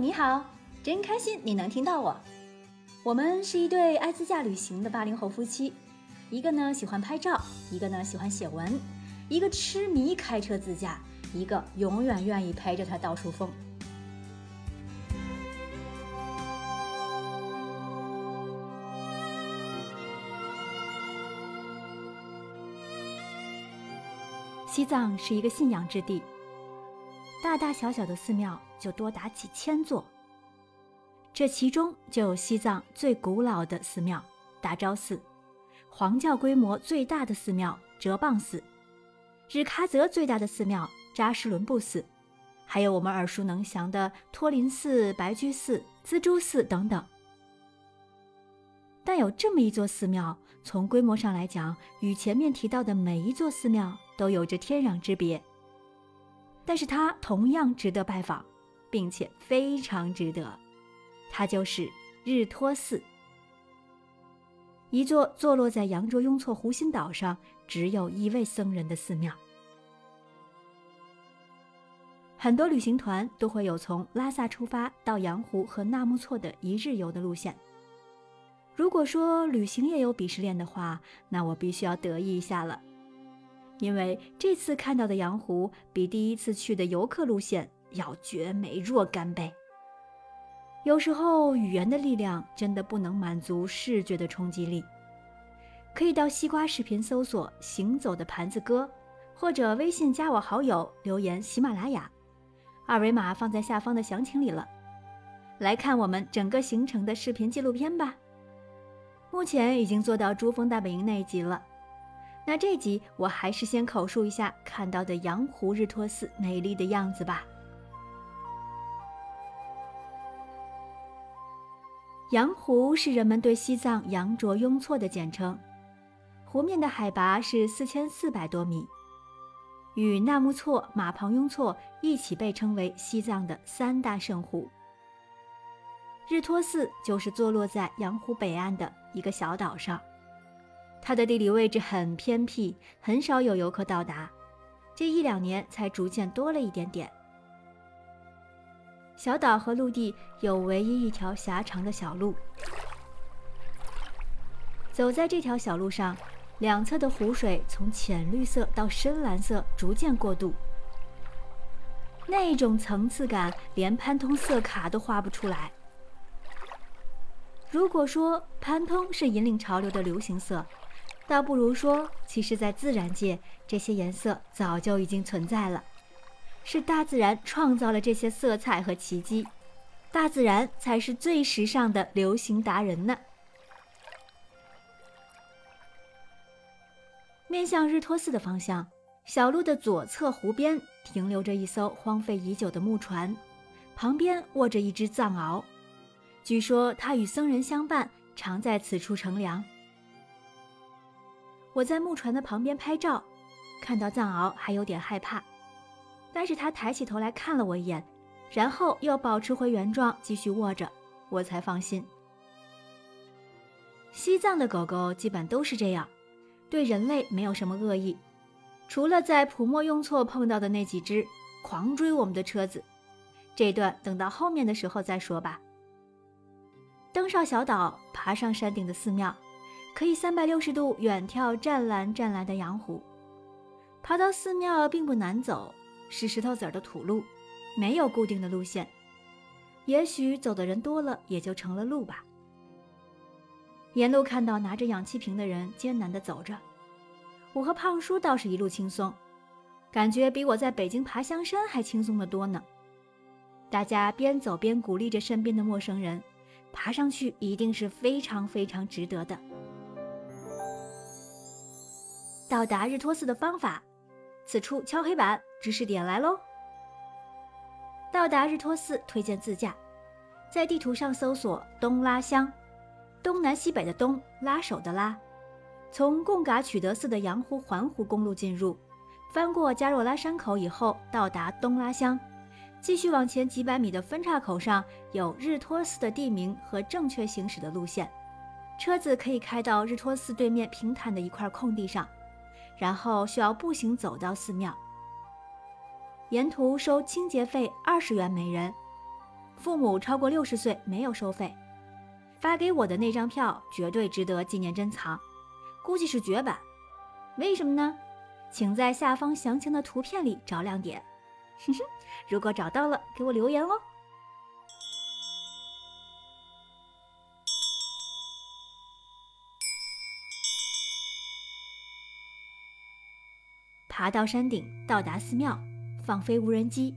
你好，真开心你能听到我。我们是一对爱自驾旅行的八零后夫妻，一个呢喜欢拍照，一个呢喜欢写文，一个痴迷开车自驾，一个永远愿意陪着他到处疯。西藏是一个信仰之地，大大小小的寺庙就多达几千座。这其中就有西藏最古老的寺庙大昭寺，黄教规模最大的寺庙哲蚌寺，日喀则最大的寺庙扎什伦布寺，还有我们耳熟能详的托林寺、白居寺、资珠寺等等。但有这么一座寺庙，从规模上来讲，与前面提到的每一座寺庙都有着天壤之别。但是它同样值得拜访，并且非常值得。它就是日托寺，一座坐落在羊卓雍措湖心岛上，只有一位僧人的寺庙。很多旅行团都会有从拉萨出发到羊湖和纳木错的一日游的路线。如果说旅行也有鄙视链的话，那我必须要得意一下了，因为这次看到的羊湖比第一次去的游客路线要绝美若干倍。有时候语言的力量真的不能满足视觉的冲击力，可以到西瓜视频搜索“行走的盘子哥”，或者微信加我好友留言“喜马拉雅”，二维码放在下方的详情里了，来看我们整个行程的视频纪录片吧。目前已经做到珠峰大本营那一集了，那这集我还是先口述一下看到的羊湖日托寺美丽的样子吧。羊湖是人们对西藏羊卓雍措的简称，湖面的海拔是四千四百多米，与纳木错、马旁雍措一起被称为西藏的三大圣湖。日托寺就是坐落在羊湖北岸的一个小岛上，它的地理位置很偏僻，很少有游客到达，这一两年才逐渐多了一点点。小岛和陆地有唯一一条狭长的小路，走在这条小路上，两侧的湖水从浅绿色到深蓝色逐渐过渡，那种层次感连潘通色卡都画不出来。如果说潘通是引领潮流的流行色，倒不如说，其实，在自然界，这些颜色早就已经存在了，是大自然创造了这些色彩和奇迹，大自然才是最时尚的流行达人呢。面向日托寺的方向，小路的左侧湖边停留着一艘荒废已久的木船，旁边卧着一只藏獒。据说他与僧人相伴，常在此处乘凉。我在木船的旁边拍照，看到藏獒还有点害怕，但是他抬起头来看了我一眼，然后又保持回原状，继续卧着，我才放心。西藏的狗狗基本都是这样，对人类没有什么恶意，除了在普莫雍措碰到的那几只狂追我们的车子，这段等到后面的时候再说吧。登上小岛，爬上山顶的寺庙，可以三百六十度远眺湛蓝湛蓝的羊湖。爬到寺庙并不难走，是石头子儿的土路，没有固定的路线。也许走的人多了，也就成了路吧。沿路看到拿着氧气瓶的人艰难地走着，我和胖叔倒是一路轻松，感觉比我在北京爬香山还轻松得多呢。大家边走边鼓励着身边的陌生人。爬上去一定是非常非常值得的。到达日托寺的方法，此处敲黑板，知识点来喽。到达日托寺推荐自驾，在地图上搜索东拉乡，东南西北的东，拉手的拉，从贡嘎曲德寺的羊湖环湖公路进入，翻过加若拉山口以后，到达东拉乡。继续往前几百米的分岔口上有日托寺的地名和正确行驶的路线，车子可以开到日托寺对面平坦的一块空地上，然后需要步行走到寺庙。沿途收清洁费二十元每人，父母超过六十岁没有收费。发给我的那张票绝对值得纪念珍藏，估计是绝版。为什么呢？请在下方详情的图片里找亮点。哼哼，如果找到了，给我留言哦。爬到山顶，到达寺庙，放飞无人机。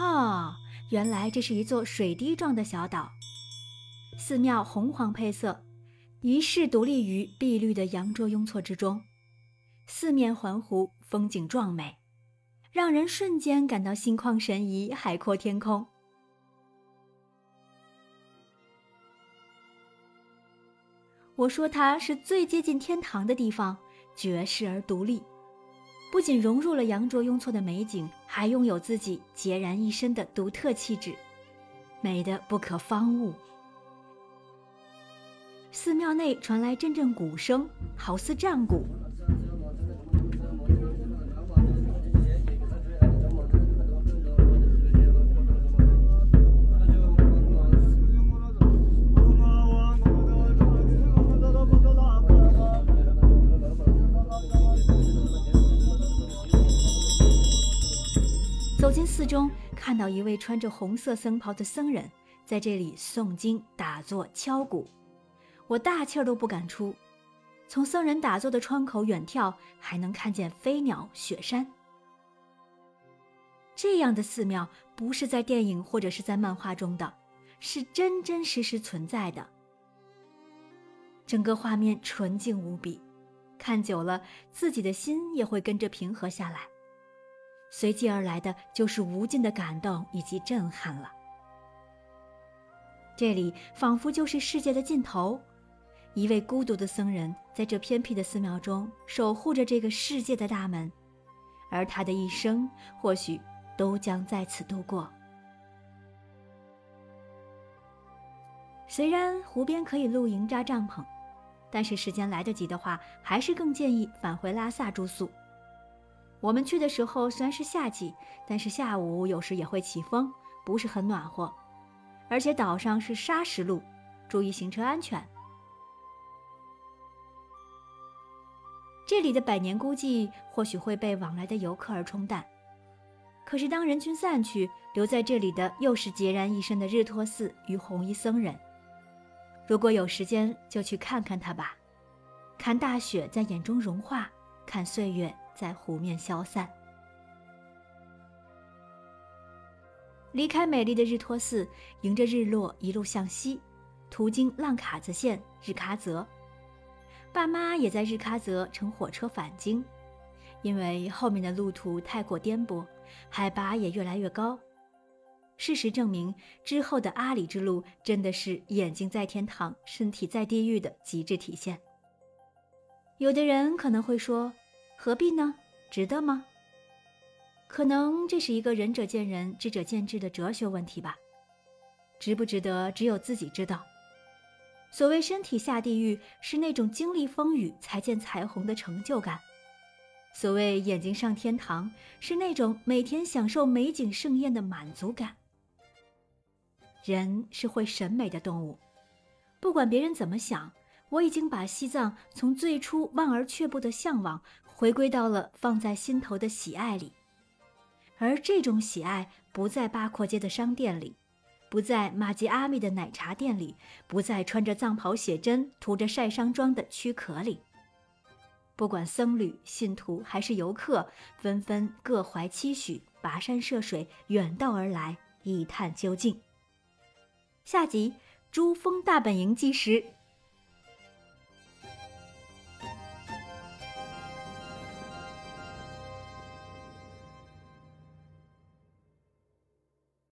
哦，原来这是一座水滴状的小岛。寺庙红黄配色，一世独立于碧绿的羊卓雍措之中。四面环湖，风景壮美，让人瞬间感到心旷神怡、海阔天空。我说它是最接近天堂的地方，绝世而独立，不仅融入了羊卓雍措的美景，还拥有自己孑然一身的独特气质，美得不可方物。寺庙内传来阵阵鼓声，好似战鼓。到一位穿着红色僧袍的僧人在这里诵经、打坐、敲鼓，我大气儿都不敢出。从僧人打坐的窗口远眺，还能看见飞鸟、雪山。这样的寺庙不是在电影或者是在漫画中的，是真真实实存在的。整个画面纯净无比，看久了，自己的心也会跟着平和下来。随即而来的就是无尽的感动以及震撼了。这里仿佛就是世界的尽头，一位孤独的僧人在这偏僻的寺庙中守护着这个世界的大门，而他的一生或许都将在此度过。虽然湖边可以露营扎帐篷，但是时间来得及的话，还是更建议返回拉萨住宿。我们去的时候虽然是夏季，但是下午有时也会起风，不是很暖和。而且岛上是砂石路，注意行车安全。这里的百年孤寂或许会被往来的游客而冲淡，可是当人群散去，留在这里的又是孑然一身的日托寺与红衣僧人。如果有时间，就去看看他吧，看大雪在眼中融化，看岁月。在湖面消散。离开美丽的日托寺，迎着日落一路向西，途经浪卡子县日喀则。爸妈也在日喀则乘火车返京，因为后面的路途太过颠簸，海拔也越来越高。事实证明，之后的阿里之路真的是眼睛在天堂，身体在地狱的极致体现。有的人可能会说。何必呢？值得吗？可能这是一个仁者见仁，智者见智的哲学问题吧。值不值得，只有自己知道。所谓身体下地狱，是那种经历风雨才见彩虹的成就感；所谓眼睛上天堂，是那种每天享受美景盛宴的满足感。人是会审美的动物，不管别人怎么想，我已经把西藏从最初望而却步的向往。回归到了放在心头的喜爱里，而这种喜爱不在八廓街的商店里，不在玛吉阿密的奶茶店里，不在穿着藏袍写真、涂着晒伤妆的躯壳里。不管僧侣、信徒还是游客，纷纷各怀期许，跋山涉水，远道而来，一探究竟。下集《珠峰大本营纪实》